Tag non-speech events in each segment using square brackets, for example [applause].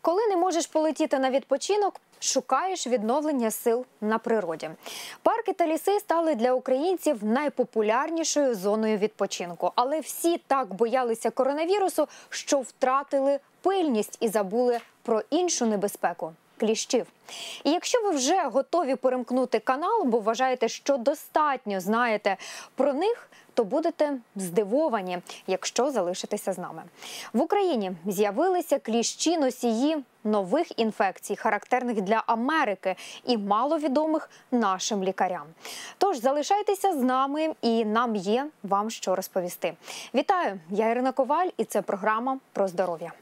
Коли не можеш полетіти на відпочинок, шукаєш відновлення сил на природі. Парки та ліси стали для українців найпопулярнішою зоною відпочинку, але всі так боялися коронавірусу, що втратили пильність і забули про іншу небезпеку. Кліщів. І якщо ви вже готові перемкнути канал, бо вважаєте, що достатньо знаєте про них, то будете здивовані, якщо залишитеся з нами. В Україні з'явилися кліщі носії нових інфекцій, характерних для Америки і маловідомих нашим лікарям. Тож залишайтеся з нами, і нам є вам що розповісти. Вітаю! Я Ірина Коваль, і це програма про здоров'я.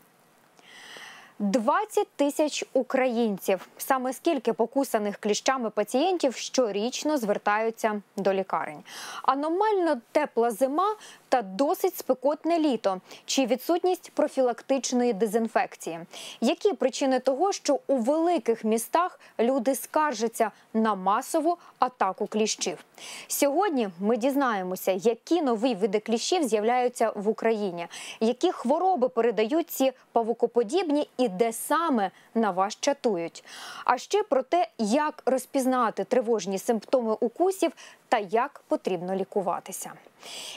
20 тисяч українців. Саме скільки покусаних кліщами пацієнтів щорічно звертаються до лікарень. Аномально тепла зима та досить спекотне літо чи відсутність профілактичної дезінфекції. Які причини того, що у великих містах люди скаржаться на масову атаку кліщів? Сьогодні ми дізнаємося, які нові види кліщів з'являються в Україні, які хвороби передають ці павукоподібні і де саме на вас чатують. А ще про те, як розпізнати тривожні симптоми укусів та як потрібно лікуватися.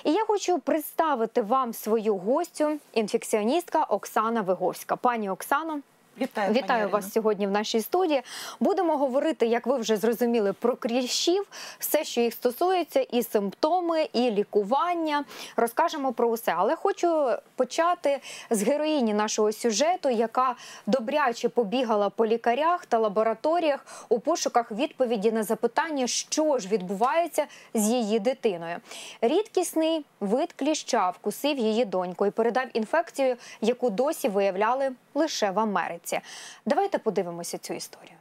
І я хочу представити вам свою гостю, інфекціоністка Оксана Виговська. Пані Оксано, Вітаю, Вітаю вас сьогодні в нашій студії. Будемо говорити, як ви вже зрозуміли, про кліщів, все, що їх стосується, і симптоми, і лікування. Розкажемо про усе. Але хочу почати з героїні нашого сюжету, яка добряче побігала по лікарях та лабораторіях у пошуках відповіді на запитання, що ж відбувається з її дитиною. Рідкісний вид кліща вкусив її доньку і передав інфекцію, яку досі виявляли лише в Америці. Давайте подивимося цю історію.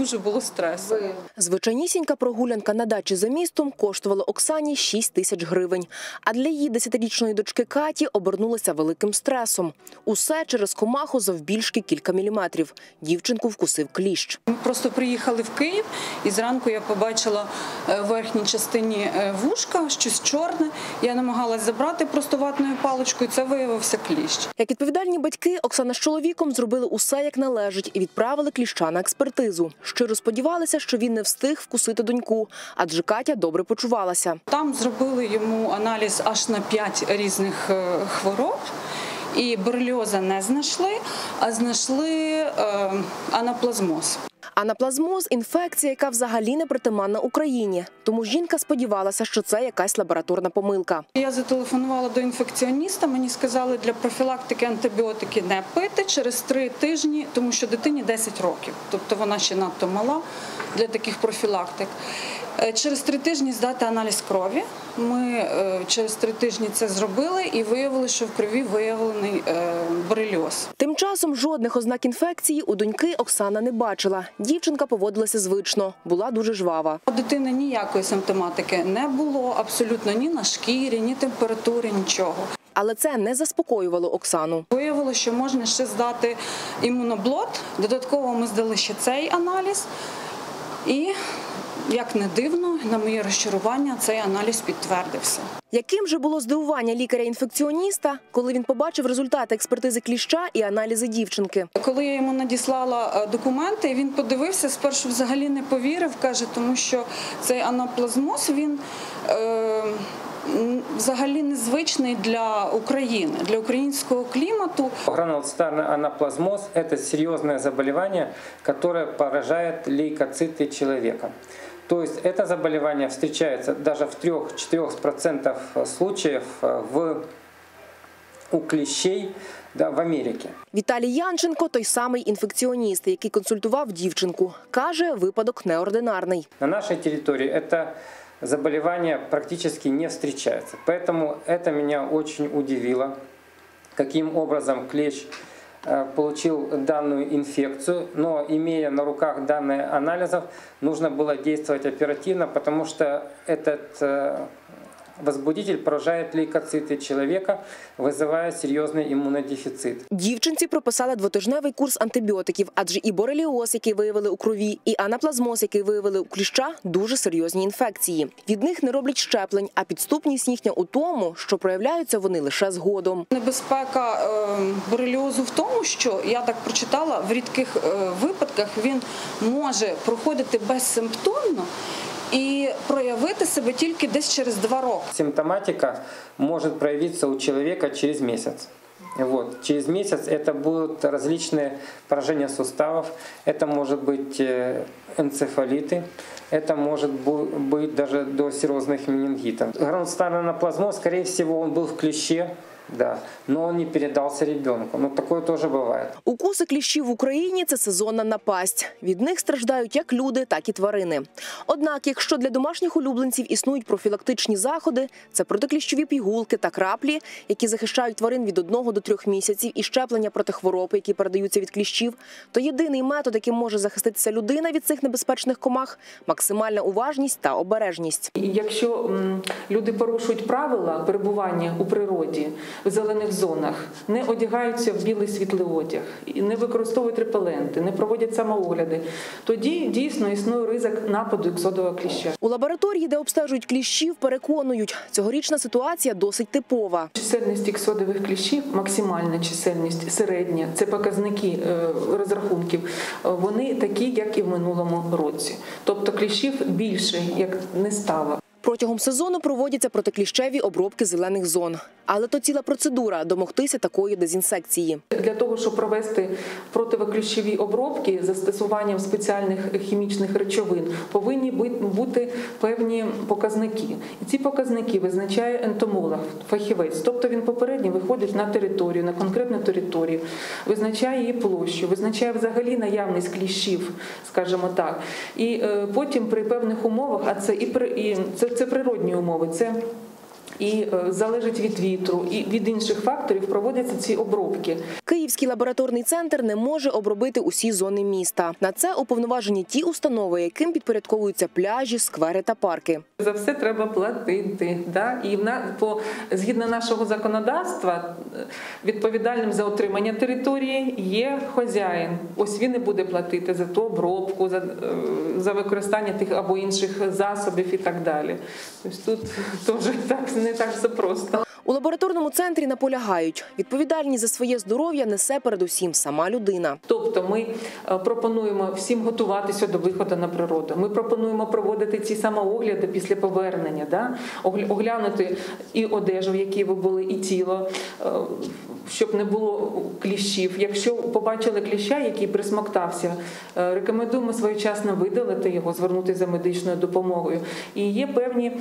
Дуже було стресу. Звичайнісінька прогулянка на дачі за містом коштувала Оксані 6 тисяч гривень. А для її десятирічної дочки Каті обернулася великим стресом. Усе через комаху завбільшки кілька міліметрів. Дівчинку вкусив кліщ. Ми просто приїхали в Київ, і зранку я побачила е, в верхній частині е, вушка щось чорне. Я намагалась забрати просто ватною паличкою. Це виявився кліщ. Як відповідальні батьки, Оксана з чоловіком зробили усе як належить і відправили кліща на експертизу. Щиро сподівалися, що він не встиг вкусити доньку, адже Катя добре почувалася. Там зробили йому аналіз аж на 5 різних е, хвороб. І берльоза не знайшли, а знайшли е, анаплазмоз. Анаплазмоз – інфекція, яка взагалі не притаманна Україні. Тому жінка сподівалася, що це якась лабораторна помилка. Я зателефонувала до інфекціоніста. Мені сказали для профілактики антибіотики не пити через три тижні, тому що дитині 10 років, тобто вона ще надто мала для таких профілактик. Е, Через три тижні здати аналіз крові. Ми е, через три тижні це зробили і виявили, що в крові виявлений е, борельоз. Тим часом жодних ознак інфекції у доньки Оксана не бачила. Дівчинка поводилася звично, була дуже жвава. У дитини ніякої симптоматики не було, абсолютно ні на шкірі, ні температури, нічого. Але це не заспокоювало Оксану. Виявилося, що можна ще здати імуноблот. Додатково ми здали ще цей аналіз. І, як не дивно, на моє розчарування цей аналіз підтвердився. Яким же було здивування лікаря-інфекціоніста, коли він побачив результати експертизи кліща і аналізи дівчинки? Коли я йому надіслала е, документи, він подивився, спершу взагалі не повірив, каже, тому що цей анаплазмоз він е, м, взагалі незвичний для України, для українського клімату. Гранулоцитарный анаплазмоз – это серьезное заболевание, которое поражает лейкоциты человека. То есть это заболевание встречается даже в 3-4% случаев э, в, у клещей да, в Америке. Віталій Янченко той самий інфекціоніст, який консультував дівчинку. Каже, випадок неординарний. На нашей территории это заболевание практически не встречается. Поэтому это меня очень удивило, каким образом клещ э, получил данную инфекцию, но имея на руках данные анализов, нужно было действовать оперативно, потому что этот э, возбудитель поражает лейкоциты человека, вызывая серьезный иммунодефицит. Дівчинці прописали двотижневий курс антибіотиків, адже і бореліоз, який виявили у крові, і анаплазмоз, який виявили у кліща, дуже серйозні інфекції. Від них не роблять щеплень, а підступність їхня у тому, що проявляються вони лише згодом. Небезпека е, бореліозу в тому, що я так прочитала, в рідких е, випадках він може проходити безсимптомно І проявити себе тільки десь через два роки. Симптоматика может проявиться у человека через месяц. Вот. Через месяц это будут различные поражения суставов, это может быть э, энцефалиты, это может быть даже до серозных менингитов. Гранулостарный анаплазмоз, скорее всего, он был в клеще, да, но он не передался ребенку. Но такое тоже бывает. Укуси кліщів в Україні це сезонна напасть. Від них страждають як люди, так і тварини. Однак, якщо для домашніх улюбленців існують профілактичні заходи, це протикліщові пігулки та краплі, які захищають тварин від одного до трьох місяців, і щеплення проти хвороб, які передаються від кліщів, то єдиний метод, яким може захиститися людина від цих небезпечних комах максимальна уважність та обережність. Якщо люди порушують правила перебування у природі в зелених зонах, не одягаються в білий світлий одяг, не використовують репеленти, не проводять самоогляди, тоді дійсно існує ризик нападу іксодового кліща. У лабораторії, де обстежують кліщів, переконують, цьогорічна ситуація досить типова. Чисельність іксодових кліщів, максимальна чисельність, середня, це показники е, розрахунків. е, Вони такі, як і в минулому році. Тобто кліщів більше як не стало. Протягом сезону проводяться протикліщеві обробки зелених зон. Але то ціла процедура домогтися такої дезінсекції. Для того, щоб провести противокліщові обробки застосуванням спеціальних хімічних речовин, повинні бути певні показники. І ці показники визначає ентомолог, фахівець. Тобто він попередньо виходить на територію, на конкретну територію, визначає її площу, визначає взагалі наявність кліщів, скажімо так. І е, потім при певних умовах, а це і при і це, це природні умови. Це і е, залежить від вітру і від інших факторів проводяться ці обробки. Київський лабораторний центр не може обробити усі зони міста. На це уповноважені ті установи, яким підпорядковуються пляжі, сквери та парки. За все треба платити. Да? І по, згідно нашого законодавства, е, відповідальним за отримання території є хазяїн. Ось він і буде платити за ту обробку, за, е, за використання тих або інших засобів і так далі. Тобто тут [laughs] теж так, не так все просто. У лабораторному центрі наполягають, відповідальність за своє здоров'я несе передусім сама людина. Тобто ми е, пропонуємо всім готуватися до виходу на природу. Ми пропонуємо проводити ці самоогляди після повернення, да? Оглянути і одежу, в якій ви були, і тіло, е, щоб не було кліщів. Якщо побачили кліща, який присмоктався, е, рекомендуємо своєчасно видалити його, звернутися за медичною допомогою. І є певні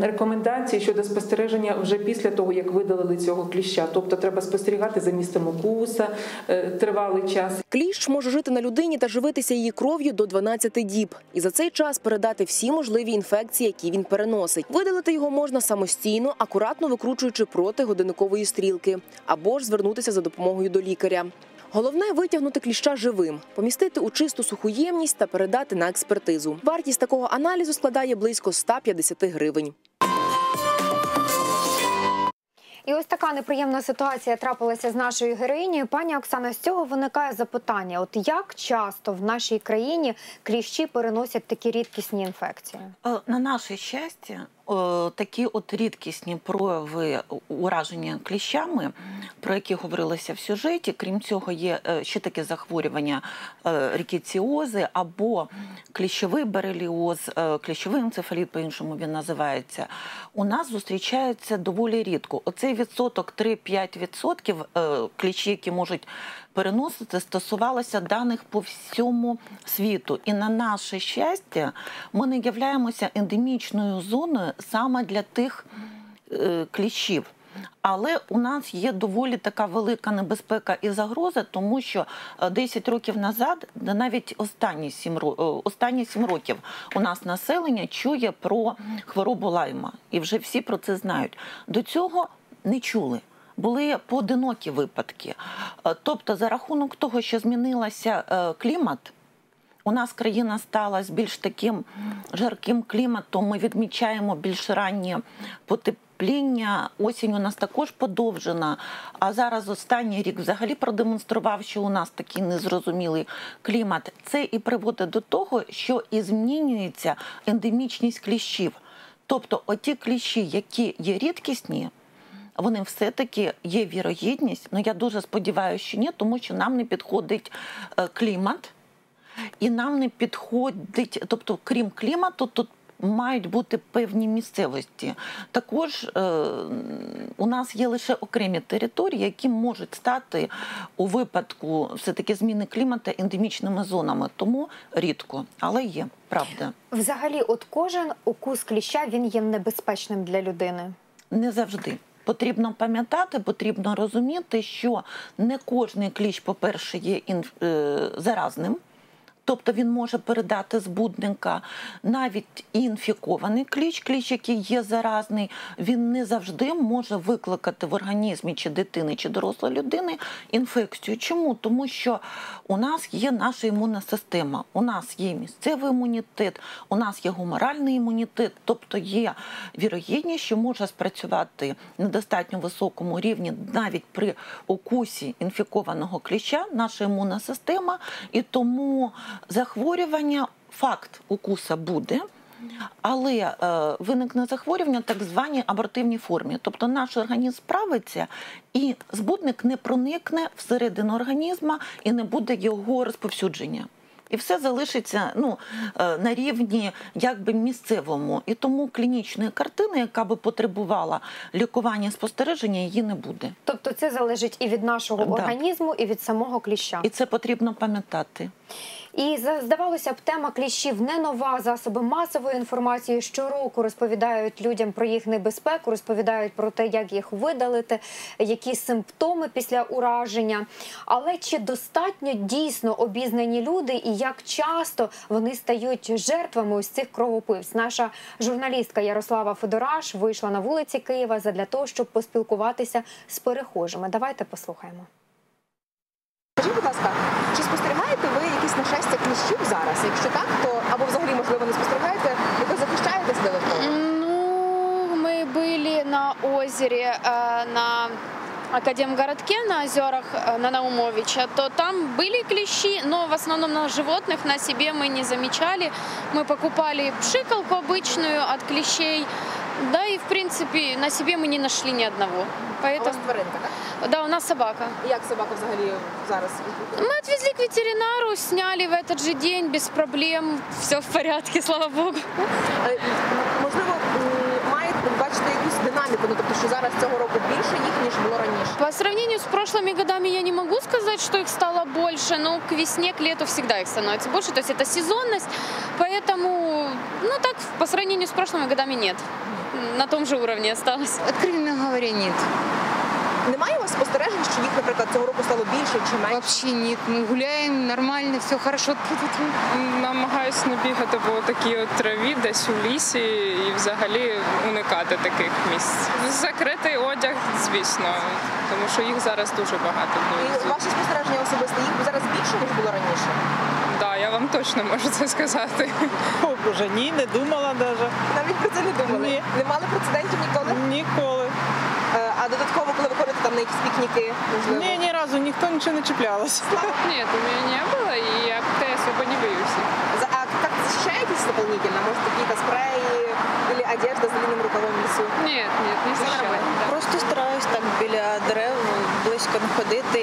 рекомендації щодо спостереження вже після того, як видалили цього кліща. Тобто треба спостерігати за місцем укуса е, тривалий час. Кліщ може жити на людині та живитися її кров'ю до 12 діб, і за цей час передати всі можливі інфекції, які він переносить. Видалити його можна самостійно, акуратно викручуючи проти годинникової стрілки, або ж звернутися за допомогою до лікаря. Головне витягнути кліща живим, помістити у чисту суху ємність та передати на експертизу. Вартість такого аналізу складає близько 150 гривень. І ось така неприємна ситуація трапилася з нашою героїнею. Пані Оксана, з цього виникає запитання: от як часто в нашій країні кліщі переносять такі рідкісні інфекції? Е, На наше щастя, такі от рідкісні прояви ураження кліщами, про які говорилося в сюжеті. Крім цього, є е, ще таке захворювання е, рікеціози або кліщовий береліоз, е, кліщовий енцефаліт, по-іншому він називається. У нас зустрічаються доволі рідко. Оцей відсоток 3-5% е, кліщі, які можуть переносити, стосувалося даних по всьому світу. І на наше щастя, ми не являємося ендемічною зоною саме для тих е, кліщів. Але у нас є доволі така велика небезпека і загроза, тому що е, 10 років назад, навіть останні 7, останні 7 років, у нас населення чує про хворобу лайма, і вже всі про це знають. До цього не чули. Були поодинокі випадки. Е, Тобто, за рахунок того, що змінилася е, клімат, У нас країна стала з більш таким жарким кліматом. Ми відмічаємо більш раннє потепління. Осінь у нас також подовжена. А зараз останній рік взагалі продемонстрував, що у нас такий незрозумілий клімат. Це і приводить до того, що і змінюється ендемічність кліщів. Тобто, оті кліщі, які є рідкісні, вони все-таки є вірогідність. Ну я дуже сподіваюся, що ні, тому що нам не підходить е, клімат, і нам не підходить, тобто, крім клімату, тут. Мають бути певні місцевості. Також е, у нас є лише окремі території, які можуть стати у випадку все-таки зміни клімату ендемічними зонами. Тому рідко, але є правда. Взагалі, от кожен укус кліща він є небезпечним для людини. Не завжди. Потрібно пам'ятати, потрібно розуміти, що не кожний кліщ, по-перше, є е, заразним. Тобто він може передати збудника навіть інфікований кліщ, кліщ, який є заразний, він не завжди може викликати в організмі чи дитини, чи дорослої людини інфекцію. Чому? Тому що у нас є наша імунна система, у нас є місцевий імунітет, у нас є гуморальний імунітет, тобто є вірогідність, що може спрацювати на достатньо високому рівні навіть при укусі інфікованого кліща наша імунна система, і тому захворювання, факт укуса буде. Але е, виникне захворювання так званій абортивній формі. Тобто наш організм справиться, і збудник не проникне всередину організму і не буде його розповсюдження. І все залишиться ну, е, на рівні якби місцевому. І тому клінічної картини, яка би потребувала лікування і спостереження, її не буде. Тобто це залежить і від нашого Да. організму, і від самого кліща. І це потрібно пам'ятати. І здавалося б, тема кліщів не нова. Засоби масової інформації щороку розповідають людям про їх небезпеку, розповідають про те, як їх видалити, які симптоми після ураження. Але чи достатньо дійсно обізнані люди і як часто вони стають жертвами ось цих кровопивць? Наша журналістка Ярослава Федораш вийшла на вулиці Києва задля того, щоб поспілкуватися з перехожими. Давайте послухаємо. Скажіть, будь ласка, якісь нашестя кліщів зараз? Якщо так, то або взагалі можливо не спостерігаєте, якось захищаєтесь додатково? Ну, мы были на озере, э, на Академгородке, на озерах э, на Наумовича, то там были клещи, но в основном на животных, на себе мы не замечали. Мы покупали пшикалку обычную от клещей, да и в принципе на себе мы не нашли ни одного. А у вас Поэтому, тваринка, так? да, у нас собака. І Як собака взагалі зараз? Мы отвезли к ветеринару, сняли в этот же день без проблем, все в порядке, слава богу. Е, Можливо, м, маєте бачите якусь динаміку, ну тобто, що зараз цього року більше їх ніж було раніше. По сравнению с прошлыми годами я не могу сказать, что их стало больше, но к весне, к лету всегда их становится больше. То есть это сезонность, поэтому, ну так, по сравнению с прошлыми годами нет. На том же уровне осталось. Откровенно говоря, нет. Немає у вас спостережень, що їх, наприклад, цього року стало більше чи менше? Вообще нет. Мы гуляем нормально, все хорошо. Тьфу-тьфу-тьфу. Намагаюсь не бігати по такій от траві, десь у лісі і взагалі уникати таких місць. Закритий одяг, звісно, тому що їх зараз дуже багато. І ваші спостереження особисто їх зараз більше ніж було раніше. Да, я вам точно можу це сказати. О, Боже, ні, не думала навіть. Навіть про це не думали. Ні. Не мали прецедентів ніколи. Ніколи. Е, А додатково, коли ви ходите там на якісь пікніки, можливо. Ні, ні разу ніхто нічого не чіплялась. Ні, у мене не було, і я как-то особо не боюсь. А как защищаетесь дополнительно? Может, какие-то спреи или одежда с длинным рукавом в лесу? Ні, ні, не захищаю. Просто стараюсь так біля дерев не ходити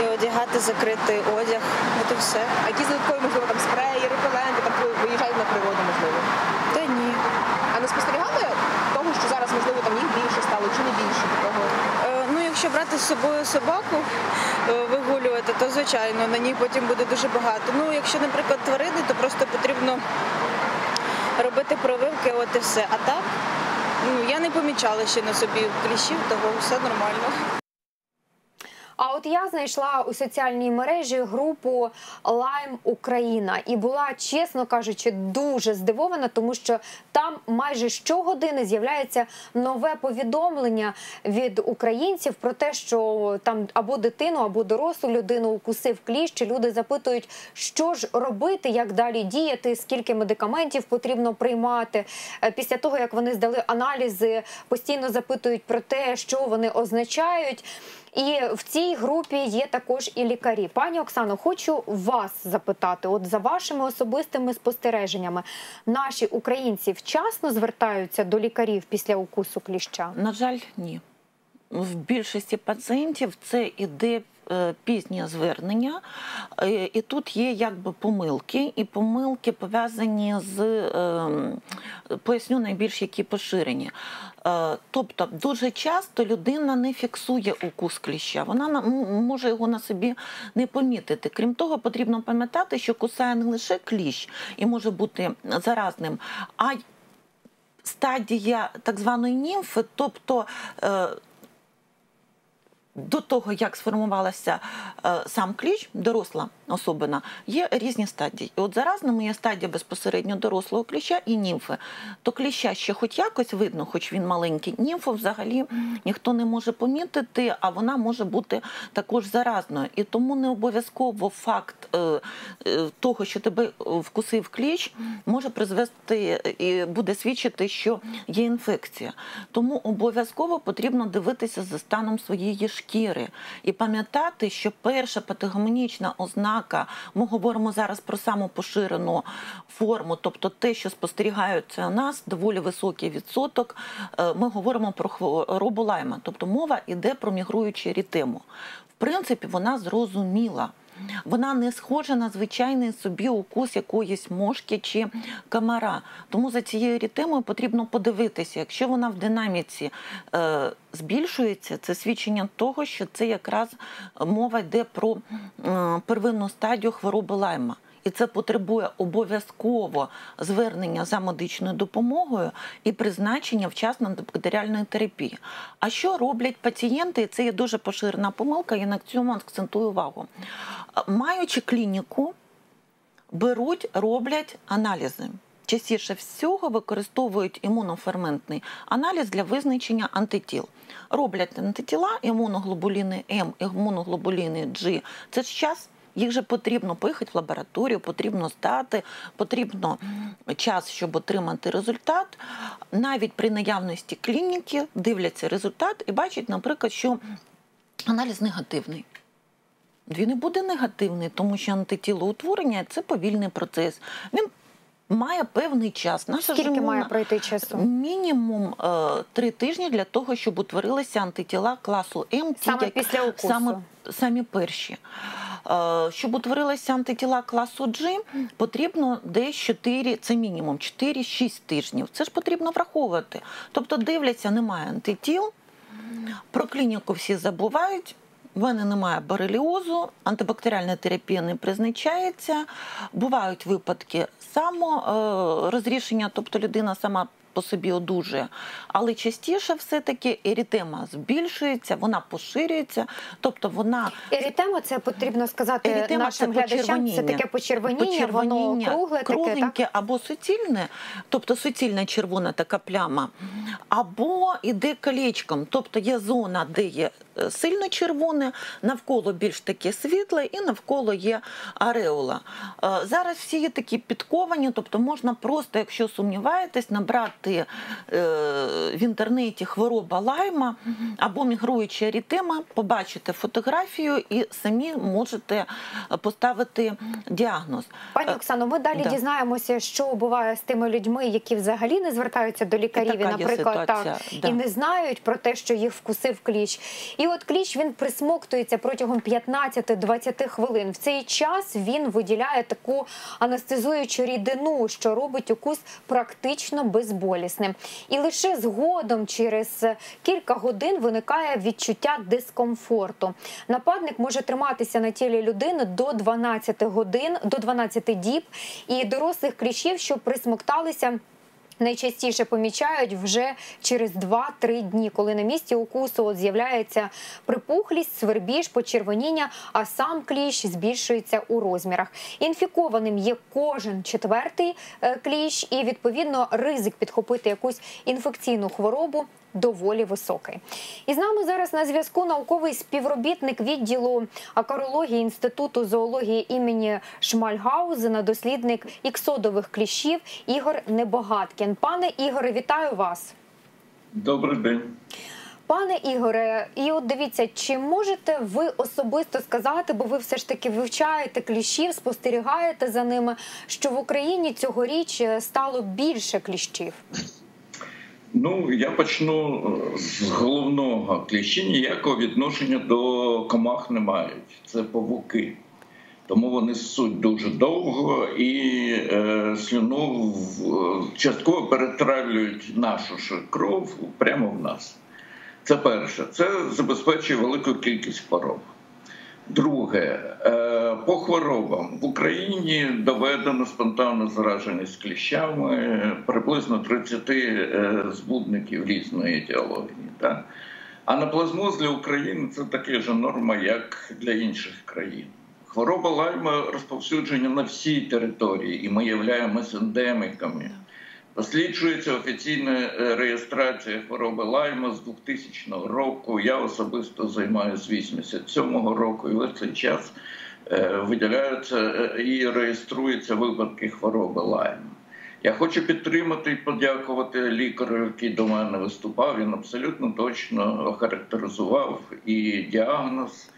і одягати закритий одяг. От і все. А якісь додаткові, можливо, там спреї, репеленти, там виїжджають на природу, можливо. Та ні. А не спостерігали того, що зараз, можливо, там їх більше стало чи не більше такого? Е, Ну, якщо брати з собою собаку е, вигулювати, то звичайно на ній потім буде дуже багато. Ну, якщо, наприклад, тварини, то просто потрібно робити прививки, от і все. А так, ну я не помічала ще на собі кліщів, того все нормально. А от я знайшла у соціальній мережі групу Лайм Україна і була, чесно кажучи, дуже здивована, тому що там майже щогодини з'являється нове повідомлення від українців про те, що там або дитину, або дорослу людину укусив кліщ. Люди запитують, що ж робити, як далі діяти, скільки медикаментів потрібно приймати. Е, Після того як вони здали аналізи, постійно запитують про те, що вони означають. І в цій групі є також і лікарі. Пані Оксано, хочу вас запитати: от за вашими особистими спостереженнями, наші українці вчасно звертаються до лікарів після укусу кліща? На жаль, ні. В більшості пацієнтів це іде пізнє звернення, Е, і тут є якби помилки, і помилки пов'язані з ем, поясню найбільш які поширені. Е, Тобто дуже часто людина не фіксує укус кліща, вона може його на собі не помітити. Крім того, потрібно пам'ятати, що кусає не лише кліщ і може бути заразним, а й стадія так званої німфи, тобто е, до того, як сформувалася е, сам кліч, доросла особина, є різні стадії. І от заразними є стадія безпосередньо дорослого кліща і німфи. То кліща ще хоч якось видно, хоч він маленький. Німфу взагалі ніхто не може помітити, а вона може бути також заразною. І тому не обов'язково факт е, е, того, що тебе вкусив кліщ, може призвести і буде свідчити, що є інфекція. Тому обов'язково потрібно дивитися за станом своєї шкіри і пам'ятати, що перша патогомонічна ознака, ми говоримо зараз про саму поширену форму, тобто те, що спостерігається у нас, доволі високий відсоток. е, Ми говоримо про хворобу лайма, тобто мова йде про мігруючу рітему. В принципі, вона зрозуміла. Вона не схожа на звичайний собі укус якоїсь мошки чи комара. Тому за цією ерітемою потрібно подивитися, якщо вона в динаміці е, збільшується, це свідчення того, що це якраз мова йде про е, первинну стадію хвороби лайма. І це потребує обов'язково звернення за медичною допомогою і призначення вчасно антибактеріальної терапії. А що роблять пацієнти? І це є дуже поширена помилка, я на цьому акцентую увагу. Маючи клініку, беруть, роблять аналізи. Частіше всього використовують імуноферментний аналіз для визначення антитіл. Роблять антитіла, імуноглобуліни М, імуноглобуліни G. Це ж час. Їх же потрібно поїхати в лабораторію, потрібно здати, потрібно час, щоб отримати результат. Навіть при наявності клініки дивляться результат і бачать, наприклад, що аналіз негативний. Він і буде негативний, тому що антитілоутворення це повільний процес. Він має певний час. Наша Скільки ж має пройти часу? Мінімум е, три тижні для того, щоб утворилися антитіла класу М, Саме як- після укусу? Саме, самі перші. Е, Щоб утворилися антитіла класу G, потрібно десь 4, це мінімум 4-6 тижнів. Це ж потрібно враховувати. Тобто дивляться, немає антитіл, про клініку всі забувають. В мене немає бореліозу, антибактеріальна терапія не призначається. Бувають випадки саморозрішення, тобто людина сама по собі одужує. Але частіше все-таки ерітема збільшується, вона поширюється, тобто вона Ерітема, це потрібно сказати Ерітема нашим це глядачам. Це таке почервоніння, воно кругле, таке, кругленьке так? або суцільне, тобто суцільна червона така пляма, або іде колечком, тобто є зона, де є е, сильно червоне, навколо більш таке світле, і навколо є ареола. Е, Зараз всі є такі підковані, тобто можна просто, якщо сумніваєтесь, набрати е, в інтернеті хвороба лайма або мігруюча ерітема, побачите фотографію і самі можете поставити діагноз. Пані Е, Оксано, ми далі да. дізнаємося, що буває з тими людьми, які взагалі не звертаються до лікарів, і, така наприклад, так, да. і не знають про те, що їх вкусив кліщ. І от кліщ він присмоктується протягом 15-20 хвилин. В цей час він виділяє таку анестезуючу рідину, що робить укус практично безболісним. І лише згодом, через кілька годин, виникає відчуття дискомфорту. Нападник може триматися на тілі людини до 12 годин, до 12 діб, і дорослих кліщів, що присмокталися. Найчастіше помічають вже через 2-3 дні, коли на місці укусу от з'являється припухлість, свербіж, почервоніння, а сам кліщ збільшується у розмірах. Інфікованим є кожен четвертий е, кліщ, і відповідно ризик підхопити якусь інфекційну хворобу доволі високий. І з нами зараз на зв'язку науковий співробітник відділу акарології інституту зоології імені Шмальгаузена, дослідник іксодових кліщів Ігор Небогаткін. Пане Ігоре, вітаю вас. Добрий день. Пане Ігоре, і от дивіться, чи можете ви особисто сказати, бо ви все ж таки вивчаєте кліщів, спостерігаєте за ними, що в Україні цьогоріч стало більше кліщів? Ну, я почну з головного. Кліщі ніякого відношення до комах не мають. Це павуки. Тому вони ссуть дуже довго і е, слюну в, частково перетравлюють нашу ж кров прямо в нас. Це перше. Це забезпечує велику кількість хвороб. Друге, е, по хворобам в Україні доведено спонтанну зараженість кліщами приблизно 30 е, збудників різної етіології. Так? Анаплазмоз для України це така ж норма, як для інших країн. Хвороба лайма розповсюдження на всій території, і ми являємося ендемиками. Досліджується офіційна реєстрація хвороби лайма з 2000 року. Я особисто займаюся з 87-го року, і весь цей час виділяються і реєструються випадки хвороби лайма. Я хочу підтримати і подякувати лікарю, який до мене виступав. Він абсолютно точно охарактеризував і діагноз.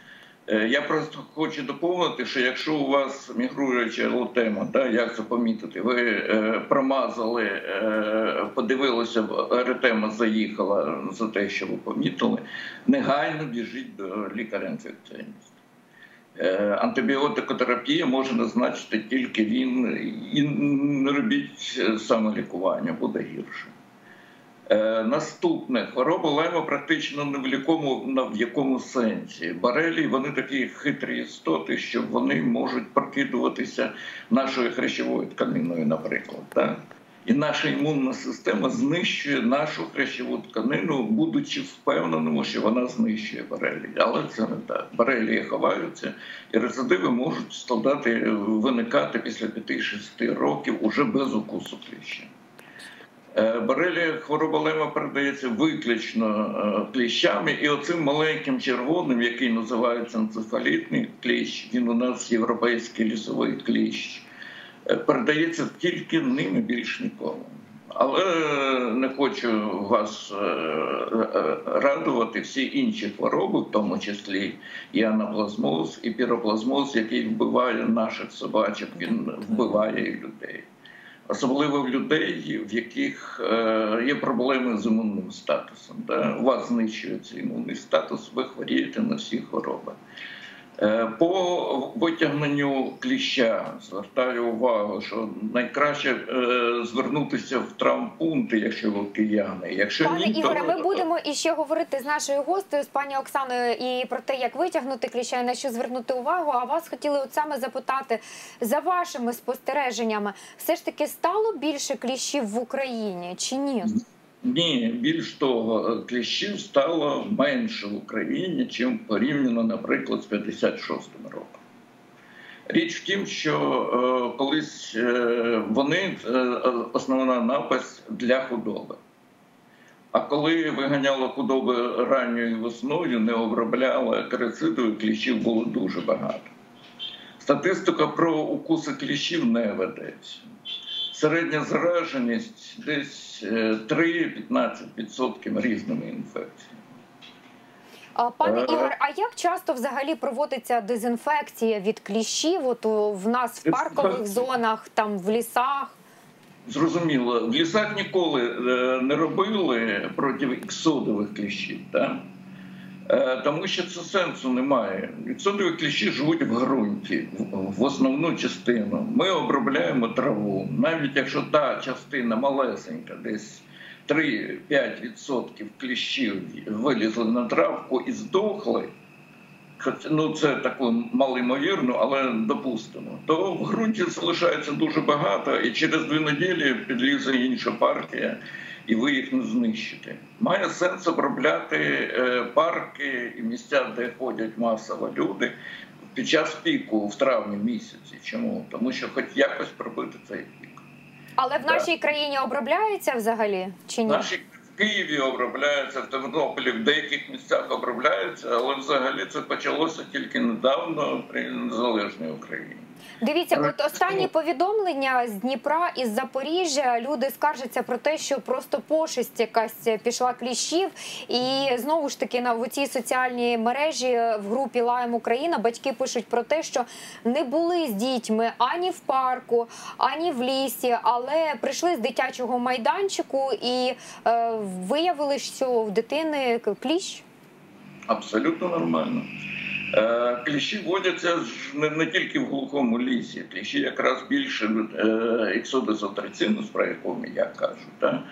Я просто хочу доповнити, що якщо у вас мігруюча лотема, да, як це помітити, ви е, промазали, е, подивилися, еретема заїхала за те, що ви помітили, негайно біжіть до лікаря-інфекціоніста. Е, антибіотикотерапія може назначити тільки він, і не робіть самолікування, буде гірше. Е, наступне хвороба лайма практично не в якому, в якому сенсі. Барелі вони такі хитрі істоти, що вони можуть прокидуватися нашою хрящовою тканиною, наприклад. Так? І наша імунна система знищує нашу хрящову тканину, будучи впевненими, що вона знищує барелі. Але це не так. Барелі ховаються, і рецидиви можуть складати, виникати після 5-6 років уже без укусу кліща. Борелія хвороба лема передається виключно кліщами, і оцим маленьким червоним, який називається енцефалітний кліщ, він у нас європейський лісовий кліщ, передається тільки ними більш ніколи. Але не хочу вас радувати всі інші хвороби, в тому числі і анаплазмоз, і піроплазмоз, який вбиває наших собачок, він вбиває і людей особливо в людей, в яких е, є проблеми з імунним статусом. Да? У вас знищується імунний статус, ви хворієте на всі хвороби. Е, по витягненню кліща звертаю увагу, що найкраще е, звернутися в травмпункти, якщо ви кияни. Якщо Пане ні, Ігоре, то... ми будемо іще говорити з нашою гостею, з пані Оксаною, і про те, як витягнути кліща і на що звернути увагу. А вас хотіли от саме запитати за вашими спостереженнями, все ж таки стало більше кліщів в Україні чи ні? Ні, більш того, кліщів стало менше в Україні, чим порівняно, наприклад, з 56-м роком. Річ в тім, що е, колись е, вони е, основна напасть для худоби. А коли виганяли худоби ранньою весною, не обробляли акарицидою, кліщів було дуже багато. Статистика про укуси кліщів не ведеться. Середня зараженість десь 3-15% різними інфекціями. Пане Ігор, а як часто взагалі проводиться дезінфекція від кліщів? От в нас в паркових зонах, там в лісах? Зрозуміло, в лісах ніколи е, не робили проти іксодових кліщів, так? Е, тому що це сенсу немає. Іксодові кліщі живуть в ґрунті, в- основну частину. Ми обробляємо траву. Навіть якщо та частина малесенька, десь 3-5% кліщів вилізли на травку і здохли, ну це так малоймовірно, але допустимо, то в ґрунті залишається дуже багато, і через дві неділі підлізе інша партія, і ви їх не знищите. Має сенс обробляти е, парки і місця, де ходять масово люди під час піку в травні місяці. Чому? Тому що хоч якось пробити цей пік. Але в нашій країні обробляється взагалі чи ні? Наші в Києві обробляються, в Тернополі, в деяких місцях обробляються, але взагалі це почалося тільки недавно при незалежній Україні. Дивіться, от останні повідомлення з Дніпра із Запоріжжя. Люди скаржаться про те, що просто пошесть якась пішла кліщів, і знову ж таки на в цій соціальній мережі в групі Лаєм Україна батьки пишуть про те, що не були з дітьми ані в парку, ані в лісі, але прийшли з дитячого майданчику і е, виявили, що в дитини кліщ. Абсолютно нормально. Е, Кліщі водяться не, тільки в глухому лісі. Кліщі якраз більше е, ексодезотрицинус, про якому я кажу. Да?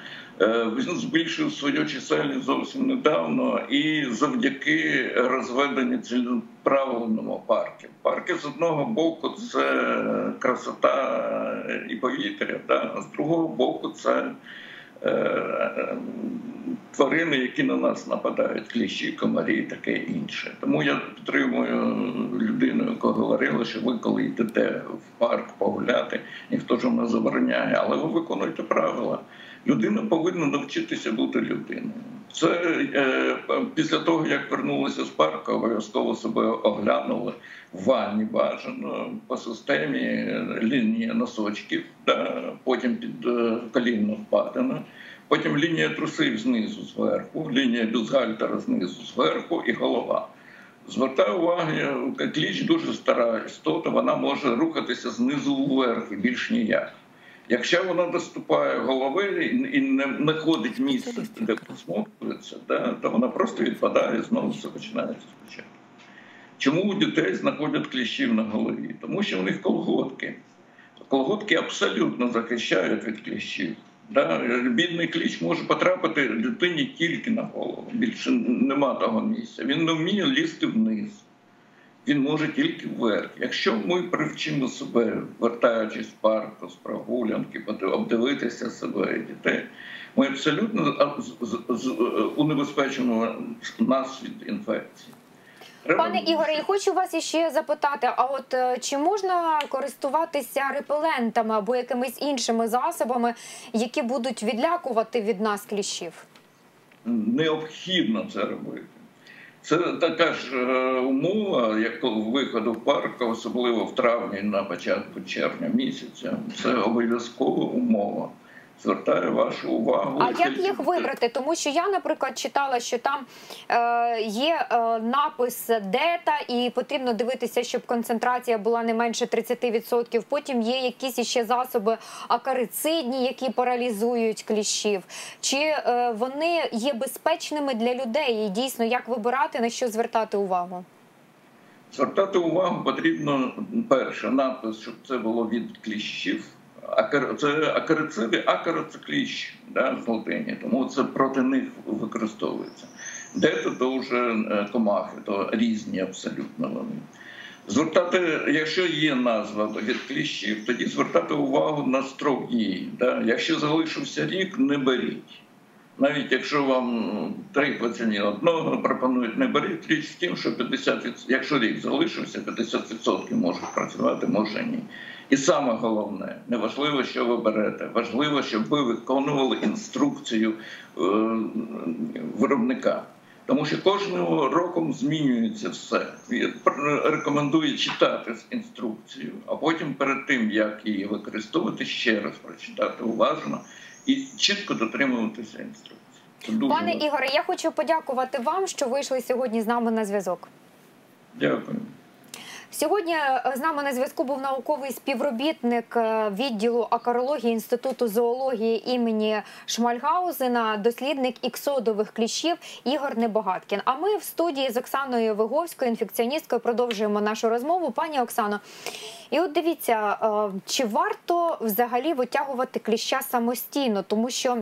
Е, Він збільшив свою чисельність зовсім недавно і завдяки розведенню ціленаправленому парків. Парки з одного боку це красота і повітря, да? а з другого боку це тварини, які на нас нападають, кліщі, комарі і таке інше. Тому я підтримую людину, яка говорила, що ви коли йдете в парк погуляти, ніхто ж не забороняє, але ви виконуєте правила. Людина повинна навчитися бути людиною. Це е, після того, як вернулися з парку, обов'язково себе оглянули в ванні бажано по системі лінія носочків, да, потім під е, колінно впадено, потім лінія трусів знизу зверху, лінія бюстгальтера знизу зверху і голова. Звертаю увагу, кліч дуже стара істота, вона може рухатися знизу вверх і більш ніяк. Якщо вона доступає голови і не знаходить місце, де посмоктується, да, то вона просто відпадає і знову все починається спочатку. Чому у дітей знаходять кліщів на голові? Тому що в них колготки. Колготки абсолютно захищають від кліщів. Да? Бідний кліщ може потрапити дитині тільки на голову. Більше нема того місця. Він не вміє лізти вниз. Він може тільки вверх. Якщо ми привчимо себе, вертаючись з парку, з прогулянки, обдивитися себе і дітей, ми абсолютно унебезпечимо нас від інфекції. Пане Ігоре, я хочу вас іще запитати: а от е, чи можна користуватися репелентами або якимись іншими засобами, які будуть відлякувати від нас кліщів? необхідно це робити. Це така ж е, умова, як виходу в парк, особливо в травні на початку червня місяця. Це обов'язкова умова. Звертаю вашу увагу. А як їх вибрати? Тому що я, наприклад, читала, що там е, є е, напис дета, і потрібно дивитися, щоб концентрація була не менше 30%. Потім є якісь іще засоби акарицидні, які паралізують кліщів. Чи е, вони є безпечними для людей? І дійсно, як вибирати на що звертати увагу? Звертати увагу потрібно перше напис, щоб це було від кліщів. Це акарициди, акара да, з латині, тому це проти них використовується. Де то вже е, комахи, то різні абсолютно вони. Звертати, якщо є назва від кліщів, тоді звертати увагу на строк дії. Да? Якщо залишився рік, не беріть. Навіть якщо вам три пацієнти одного пропонують не беріть, річ в тім, що 50%, якщо рік залишився, 50% можуть працювати, може ні. І саме головне, не важливо, що ви берете, важливо, щоб ви виконували інструкцію е, виробника. Тому що кожного роком змінюється все. Рекомендую читати інструкцію, а потім перед тим, як її використовувати, ще раз прочитати уважно і чітко дотримуватися інструкції. Дуже Пане важливо. Ігоре, я хочу подякувати вам, що вийшли сьогодні з нами на зв'язок. Дякую. Сьогодні е, з нами на зв'язку був науковий співробітник е, відділу акарології інституту зоології імені Шмальгаузена, дослідник іксодових кліщів Ігор Небогаткін. А ми в студії з Оксаною Виговською, інфекціоністкою, продовжуємо нашу розмову. Пані Оксано, і от дивіться, е, чи варто взагалі витягувати кліща самостійно, тому що.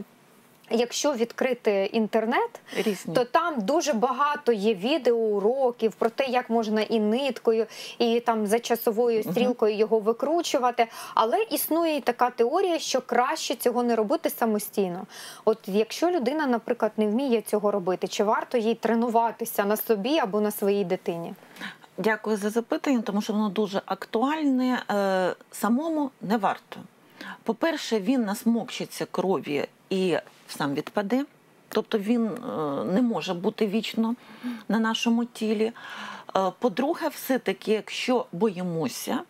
Якщо відкрити інтернет, Різні. то там дуже багато є відеоуроків про те, як можна і ниткою, і там за часовою стрілкою його викручувати. Але існує і така теорія, що краще цього не робити самостійно. От якщо людина, наприклад, не вміє цього робити, чи варто їй тренуватися на собі або на своїй дитині? Дякую за запитання, тому що воно дуже актуальне. Е, Самому не варто. По-перше, він насмокчиться крові і сам відпаде. Тобто він е, не може бути вічно на нашому тілі. Е, По-друге, все-таки, якщо боїмося,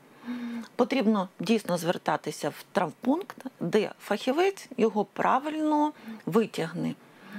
потрібно дійсно звертатися в травмпункт, де фахівець його правильно витягне.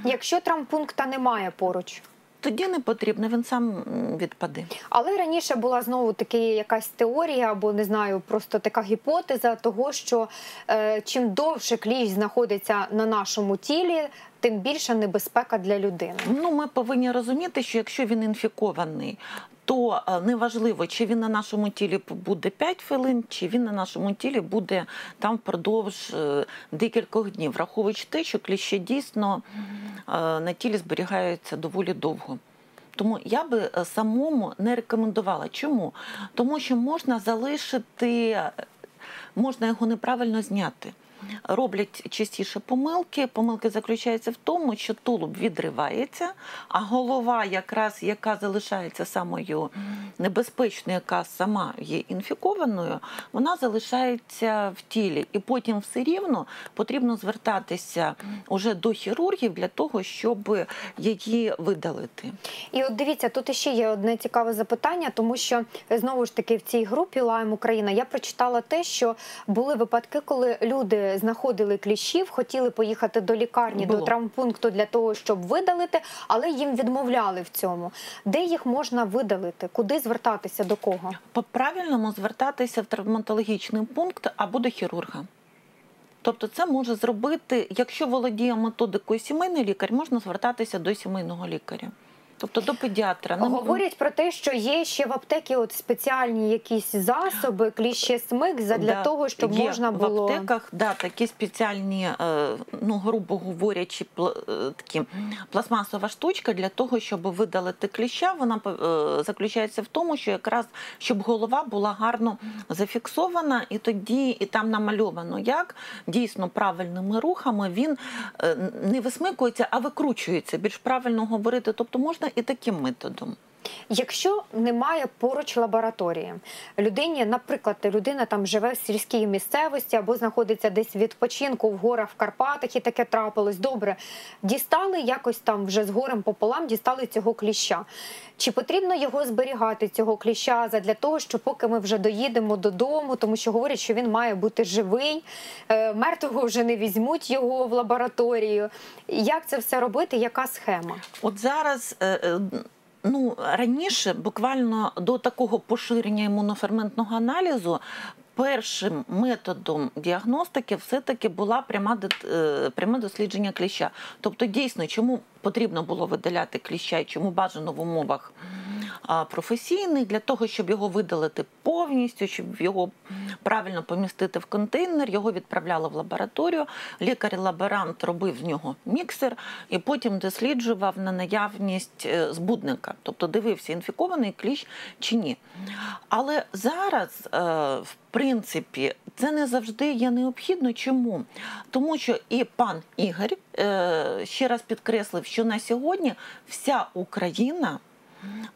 Якщо травмпункта немає поруч. Тоді не потрібно, він сам відпаде. Але раніше була знову таки якась теорія, або не знаю, просто така гіпотеза того, що е, чим довше кліщ знаходиться на нашому тілі, тим більша небезпека для людини. Ну, ми повинні розуміти, що якщо він інфікований, то е, неважливо, чи він на нашому тілі буде 5 хвилин, чи він на нашому тілі буде там впродовж е, декількох днів, враховуючи те, що кліщі дійсно е, на тілі зберігаються доволі довго. Тому я би самому не рекомендувала. Чому? Тому що можна залишити, можна його неправильно зняти. Роблять частіше помилки. Помилки заключаються в тому, що тулуб відривається, а голова, якраз яка залишається самою небезпечною, яка сама є інфікованою, вона залишається в тілі. І потім все рівно потрібно звертатися уже до хірургів для того, щоб її видалити. І от дивіться, тут іще є одне цікаве запитання, тому що знову ж таки в цій групі Лайм Україна я прочитала те, що були випадки, коли люди знаходили кліщів, хотіли поїхати до лікарні, Було. до травмпункту для того, щоб видалити, але їм відмовляли в цьому. Де їх можна видалити? Куди звертатися до кого? По-правильному звертатися в травматологічний пункт або до хірурга. Тобто це може зробити, якщо володіє методикою сімейний лікар, можна звертатися до сімейного лікаря. Тобто до педіатра. Не- Говорять про те, що є ще в аптекі от спеціальні якісь засоби, кліщесмик, для Да, того, щоб є можна в аптеках да, такі спеціальні, е, ну грубо говорячи, е, такі пластмасова штучка для того, щоб видалити кліща. Вона е, заключається в тому, що якраз щоб голова була гарно зафіксована, і тоді і там намальовано, як дійсно правильними рухами він не висмикується, а викручується. Більш правильно говорити. Тобто можна і таким методом. Якщо немає поруч лабораторії, людині, наприклад, людина там живе в сільській місцевості або знаходиться десь в відпочинку в горах в Карпатах, і таке трапилось. Добре, дістали якось там вже з горем пополам, дістали цього кліща. Чи потрібно його зберігати, цього кліща, для того, що поки ми вже доїдемо додому, тому що говорять, що він має бути живий, е, мертвого вже не візьмуть його в лабораторію. Як це все робити? Яка схема? От зараз. Ну, раніше, буквально до такого поширення імуноферментного аналізу, першим методом діагностики все-таки була пряма, е, пряме дослідження кліща. Тобто, дійсно, чому потрібно було видаляти кліща і чому бажано в умовах а, професійних для того, щоб його видалити повністю, щоб його правильно помістити в контейнер, його відправляли в лабораторію. Лікар-лаборант робив з нього міксер і потім досліджував на наявність е, збудника, тобто дивився, інфікований кліщ чи ні. Але зараз, е, в принципі, це не завжди є необхідно. Чому? Тому що і пан Ігор е, ще раз підкреслив, що на сьогодні вся Україна.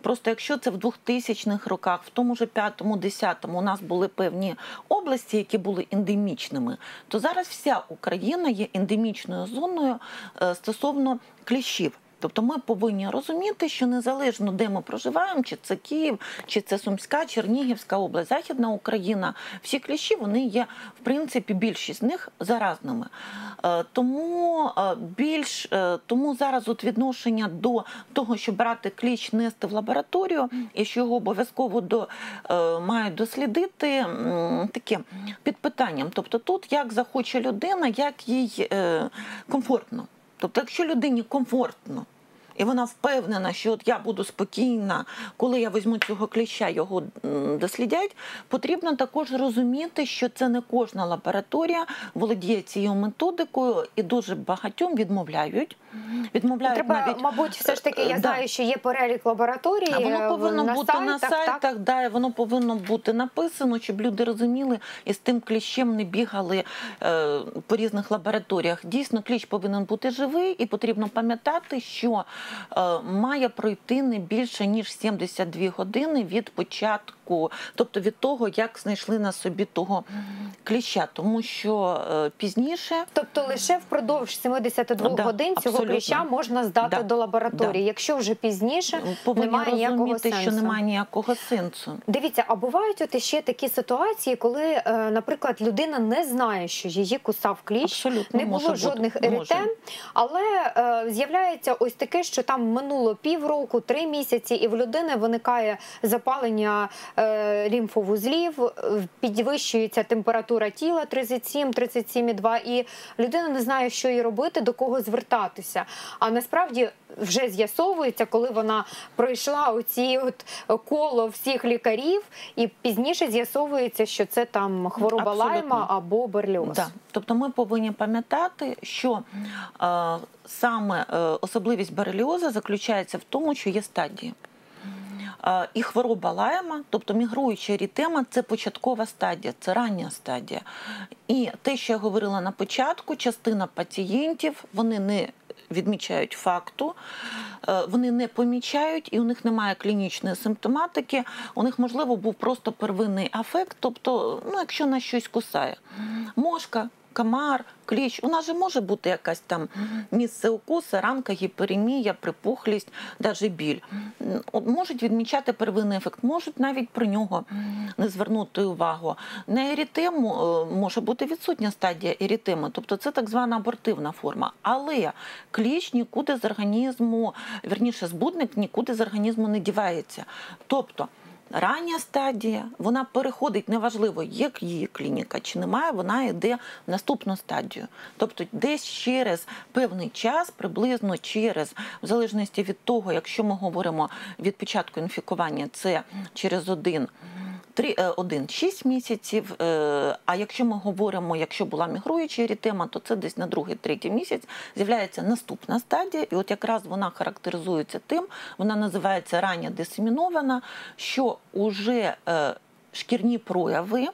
Просто якщо це в 2000-х роках, в тому ж 5-му, 10-му у нас були певні області, які були ендемічними, то зараз вся Україна є ендемічною зоною е, стосовно кліщів. Тобто ми повинні розуміти, що незалежно де ми проживаємо, чи це Київ, чи це Сумська, Чернігівська область, Західна Україна, всі кліщі вони є в принципі більшість з них заразними. Е, Тому е, більш е, тому зараз от відношення до того, щоб брати кліщ, нести в лабораторію, і що його обов'язково до мають дослідити, таке під питанням. Тобто, тут як захоче людина, як їй комфортно. Тобто, якщо людині комфортно і вона впевнена, що от я буду спокійна, коли я візьму цього кліща, його дослідять. Потрібно також розуміти, що це не кожна лабораторія володіє цією методикою, і дуже багатьом відмовляють. Відмовляють Треба, навіть мабуть, все ж таки, я Е, да. знаю, що є перелік лабораторій. А е, воно повинно на бути сайтах, на так? сайтах, да, і воно повинно бути написано, щоб люди розуміли і з тим кліщем не бігали е, по різних лабораторіях. Дійсно, кліщ повинен бути живий, і потрібно пам'ятати, що е, має пройти не більше ніж 72 години від початку, тобто від того, як знайшли на собі того кліща, тому що е, пізніше. Тобто лише впродовж 72 Да, годин цього абсолютно. кліща можна здати Да, до лабораторії. да. Якщо вже пізніше Повинні немає ніякого сенсу. що немає ніякого сенсу. Дивіться, а бувають от ще такі ситуації, коли, е, наприклад, людина не знає, що її кусав кліщ, Абсолютно не було може бути, жодних може. еритем, але е, з'являється ось таке, що там минуло півроку, три місяці, і в людини виникає запалення е, лімфовузлів, е, підвищується температура тіла 37, 37,2, і людина не знає, що їй робити, до кого звертатися. А насправді вже з'ясовується, коли вона пройшла оці от коло всіх лікарів, і пізніше з'ясовується, що це там хвороба Абсолютно. лайма або берліоз. Да. Тобто ми повинні пам'ятати, що е, саме е, особливість бореліоза заключається в тому, що є стадії. Е, І хвороба лайма, тобто мігруюча ерітема, це початкова стадія, це рання стадія. І те, що я говорила на початку, частина пацієнтів вони не відмічають факту, е, вони не помічають, і у них немає клінічної симптоматики. У них, можливо, був просто первинний афект, тобто, ну, якщо на щось кусає, мошка. Камар, кліщ, у нас же може бути якась там місце укуса, ранка, гіперемія, припухлість, навіть біль. От Можуть відмічати первинний ефект, можуть навіть про нього не звернути увагу. На ерітему е, може бути відсутня стадія ерітеми, тобто це так звана абортивна форма. Але кліщ нікуди з організму, верніше, збудник нікуди з організму не дівається. Тобто Рання стадія, вона переходить, неважливо, є її клініка чи немає, вона йде в наступну стадію. Тобто, десь через певний час, приблизно через, в залежності від того, якщо ми говоримо від початку інфікування, це через один. 1-6 місяців. е, А якщо ми говоримо, якщо була мігруюча ерітема, то це десь на другий, третій місяць з'являється наступна стадія, і от якраз вона характеризується тим, вона називається рання дисемінована, що уже е, шкірні прояви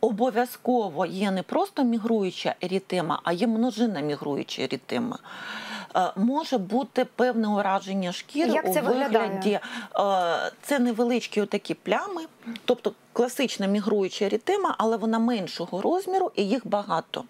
обов'язково є не просто мігруюча ерітема, а є множинна мігруюча ерітема. Е, Може бути певне ураження шкіри Як це у вигляді. виглядає? е, Це невеличкі отакі плями, тобто класична мігруюча ерітема, але вона меншого розміру і їх багато.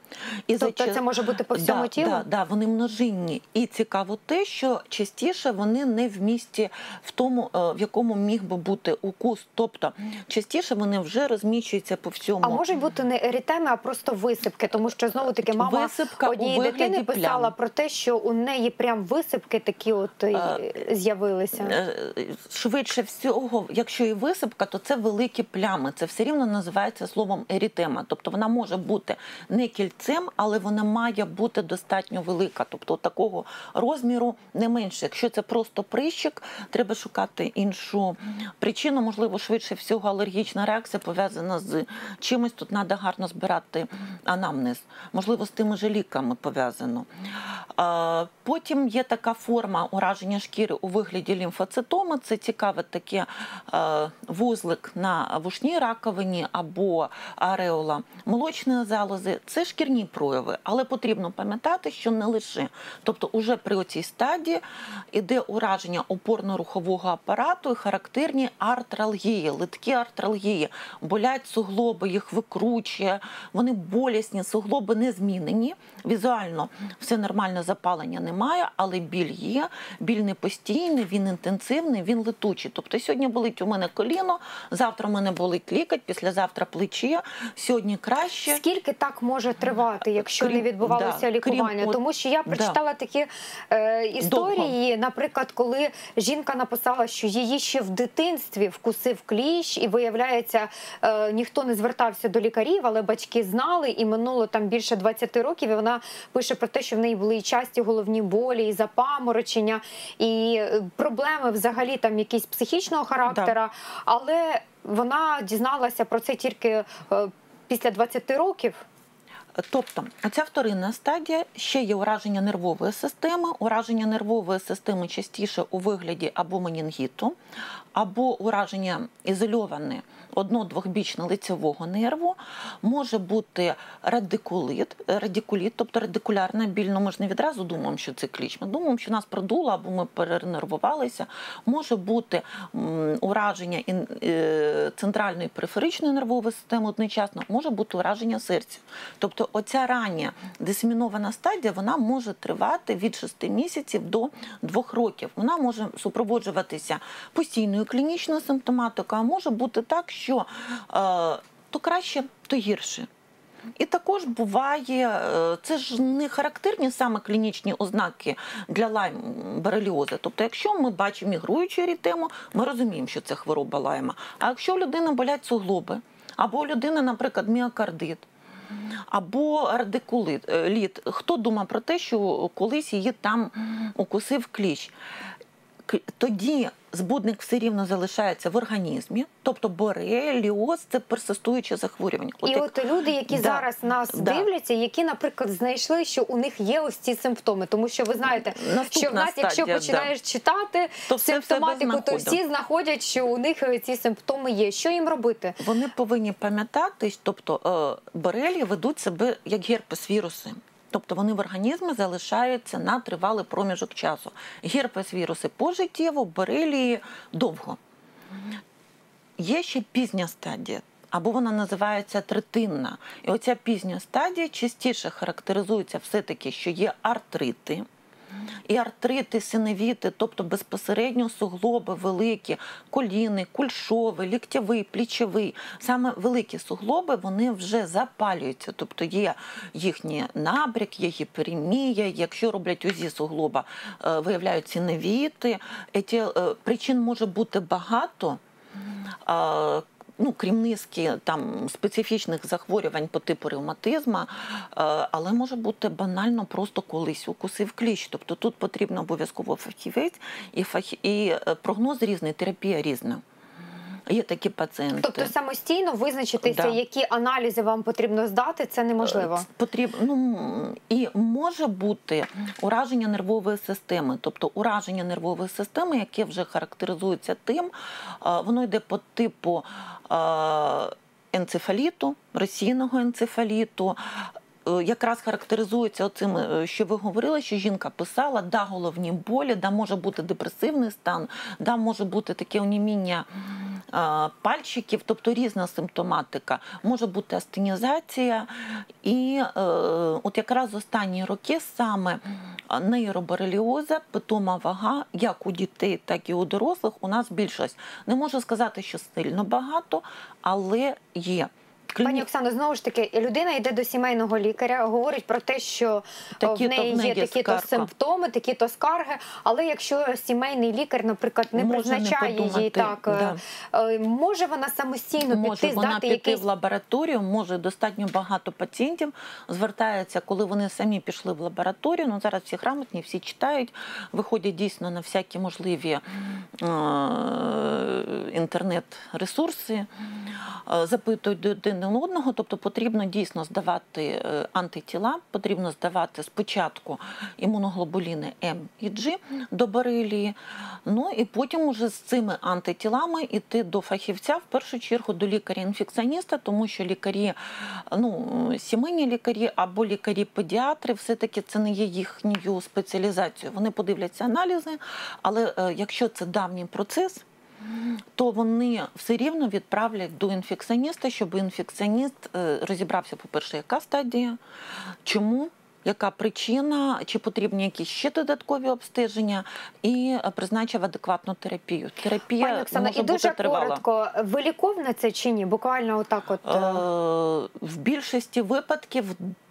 І Тобто ча- це може бути по всьому да, тілу? Да, да, вони множинні. І цікаво те, що частіше вони не в місті в тому, е, в якому міг би бути укус. Тобто частіше вони вже розміщуються по всьому. А можуть бути не ерітеми, а просто висипки, тому що знову таки мама Висипка однієї дитини писала плям. про те, що у неї прям висипки такі от е, з'явилися. Е, Швидше всього, якщо і висипка, то це великі плями. Це все рівно називається словом ерітема. Тобто вона може бути не кільцем, але вона має бути достатньо велика. Тобто такого розміру не менше. Якщо це просто прищик, треба шукати іншу причину. Можливо, швидше всього алергічна реакція пов'язана з чимось. Тут треба гарно збирати анамнез. Можливо, з тими же ліками пов'язано. Потім є така форма ураження шкіри у вигляді лімфоцитоми. Це цікаве таке вузлик на вушній раковині або ареола молочної залози. Це шкірні прояви, але потрібно пам'ятати, що не лише. Тобто, уже при цій стадії іде ураження опорно-рухового апарату і характерні артралгії, литкі артралгії. Болять суглоби, їх викручує, вони болісні, суглоби не змінені. Візуально все нормально, запалення немає, але біль є. Біль не постійний, він інтенсивний, він летучий. Тобто сьогодні болить у мене коліно, Завтра в мене болить лікоть, післязавтра плече, сьогодні краще. Скільки так може тривати, якщо Крім- не відбувалося да, лікування? крім Тому що я да. прочитала такі е, історії, наприклад, коли жінка написала, що її ще в дитинстві вкусив кліщ, і виявляється, е, ніхто не звертався до лікарів, але батьки знали, і минуло там більше 20 років. І вона пише про те, що в неї були і часті головні болі, і запаморочення, і е, проблеми взагалі там якісь психічного характера. Але вона дізналася про це тільки е, після 20 років. Тобто, ця вторинна стадія ще є ураження нервової системи. Ураження нервової системи частіше у вигляді або менінгіту, або ураження ізольоване одно-двохбічно лицевого нерву, може бути радикулит, радикуліт, тобто радикулярна біль. Ну, ми ж не відразу думаємо, що це кліч. Ми думаємо, що нас продуло або ми перенервувалися. Може бути ураження е, центральної периферичної нервової системи одночасно, може бути ураження серця. Тобто, оця рання дисемінована стадія вона може тривати від 6 місяців до 2 років. Вона може супроводжуватися постійною клінічною симптоматикою, а може бути так, що е, то краще, то гірше. І також буває, е, це ж не характерні саме клінічні ознаки для лайм бореліозу. Тобто, якщо ми бачимо мігруючу ерітему, ми розуміємо, що це хвороба лайма. А якщо у людини болять суглоби, або у людини, наприклад, міокардит, або радикулит, е, хто думає про те, що колись її там укусив кліщ? Тоді збудник все рівно залишається в організмі, тобто бореліоз це персистуюче захворювання. І як- от люди, які Да. зараз нас Да. дивляться, які, наприклад, знайшли, що у них є ось ці симптоми, тому що ви знаєте, Наступна що в нас, якщо стадія, починаєш читати То все симптоматику, то всі знаходять, що у них е, ці симптоми є. Що їм робити? Вони повинні пам'ятати, тобто е, борелії ведуть себе як герпес віруси. Тобто вони в організмі залишаються на тривалий проміжок часу. Герпес віруси пожиттєво, берилії довго. Є ще пізня стадія, або вона називається третинна. І оця пізня стадія частіше характеризується все-таки, що є артрити. І артрити, синовіти, тобто безпосередньо суглоби великі, коліни, кульшовий, ліктєвий, плічовий. Саме великі суглоби вони вже запалюються, тобто є їхній набряк, є гіперемія. Якщо роблять УЗІ суглоба, е, виявляють синовіти. Е, причин може бути багато. Ну, крім низки там специфічних захворювань по типу ревматизму, е, але може бути банально просто колись укусив кліщ. Тобто тут потрібно обов'язково фахівець і фах... і е, прогноз різний, терапія різна. Є такі пацієнти. Тобто самостійно визначитися, Да. які аналізи вам потрібно здати, це неможливо. Потрібно ну, і може бути ураження нервової системи, тобто ураження нервової системи, яке вже характеризується тим, воно йде по типу енцефаліту, російного енцефаліту. Е, Якраз характеризується цим, е, що ви говорили, що жінка писала, да, головні болі, да, може бути депресивний стан, да, може бути таке оніміння е, пальчиків, тобто різна симптоматика, може бути астенізація. І е, от якраз останні роки саме нейробореліоза, питома вага, як у дітей, так і у дорослих, у нас більшість. Не можу сказати, що сильно багато, але є. Пані Оксано, знову ж таки, людина йде до сімейного лікаря, говорить про те, що Такі-то в неї є такі-то симптоми, такі-то скарги. Але якщо сімейний лікар, наприклад, не Може призначає їй подумати, так, е, е, може вона самостійно може піти, вона здати піти якийсь в лабораторію, може достатньо багато пацієнтів звертаються, коли вони самі пішли в лабораторію. Ну зараз всі грамотні, всі читають, виходять дійсно на всякі можливі е, інтернет-ресурси, е, запитують до один одного. Тобто потрібно дійсно здавати е, антитіла, потрібно здавати спочатку імуноглобуліни М і G до борелії. Ну і потім уже з цими антитілами йти до фахівця, в першу чергу до лікаря-інфекціоніста, тому що лікарі, ну, сімейні лікарі або лікарі-педіатри, все-таки це не є їхньою спеціалізацією. Вони подивляться аналізи, але е, якщо це давній процес, то вони все рівно відправлять до інфекціоніста, щоб інфекціоніст е, розібрався, по-перше, яка стадія, чому яка причина, чи потрібні якісь ще додаткові обстеження, і призначив адекватну терапію. Терапія Пані Оксано, може і дуже бути тривала. коротко, виліковне це чи ні? Буквально отак от. Е, В більшості випадків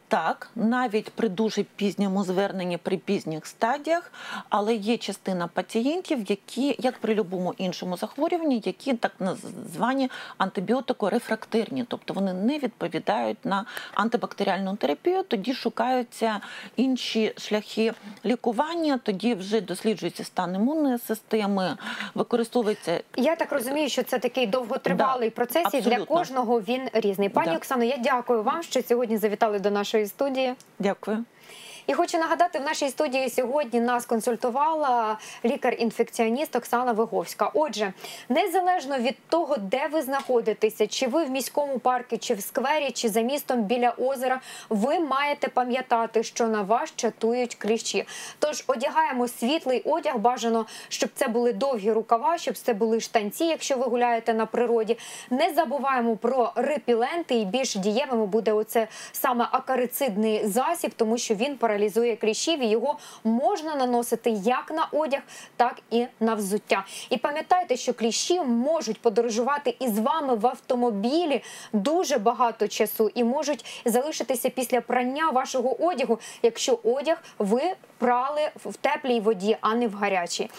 так, навіть при дуже пізньому зверненні при пізніх стадіях, але є частина пацієнтів, які, як при будь-якому іншому захворюванні, які так звані антибіотикорефрактерні, тобто вони не відповідають на антибактеріальну терапію, тоді шукаються інші шляхи лікування, тоді вже досліджується стан імунної системи, використовується Я так розумію, що це такий довготривалий Да, процес, і для кожного він різний. Пані Да. Оксано, я дякую вам, що сьогодні завітали до нашої студії. Дякую. І хочу нагадати, в нашій студії сьогодні нас консультувала лікар-інфекціоніст Оксана Виговська. Отже, незалежно від того, де ви знаходитеся, чи ви в міському парку, чи в сквері, чи за містом біля озера, ви маєте пам'ятати, що на вас чатують кліщі. Тож одягаємо світлий одяг. Бажано, щоб це були довгі рукава, щоб це були штанці, якщо ви гуляєте на природі. Не забуваємо про репіленти, і більш дієвим буде оце саме акарицидний засіб, тому що він паралізує кліщів і його можна наносити як на одяг, так і на взуття. І пам'ятайте, що кліщі можуть подорожувати із вами в автомобілі дуже багато часу і можуть залишитися після прання вашого одягу, якщо одяг ви прали в теплій воді, а не в гарячій.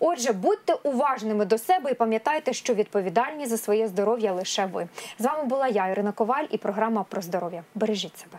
Отже, будьте уважними до себе і пам'ятайте, що відповідальні за своє здоров'я лише ви. З вами була я, Ірина Коваль, і програма про здоров'я. Бережіть себе.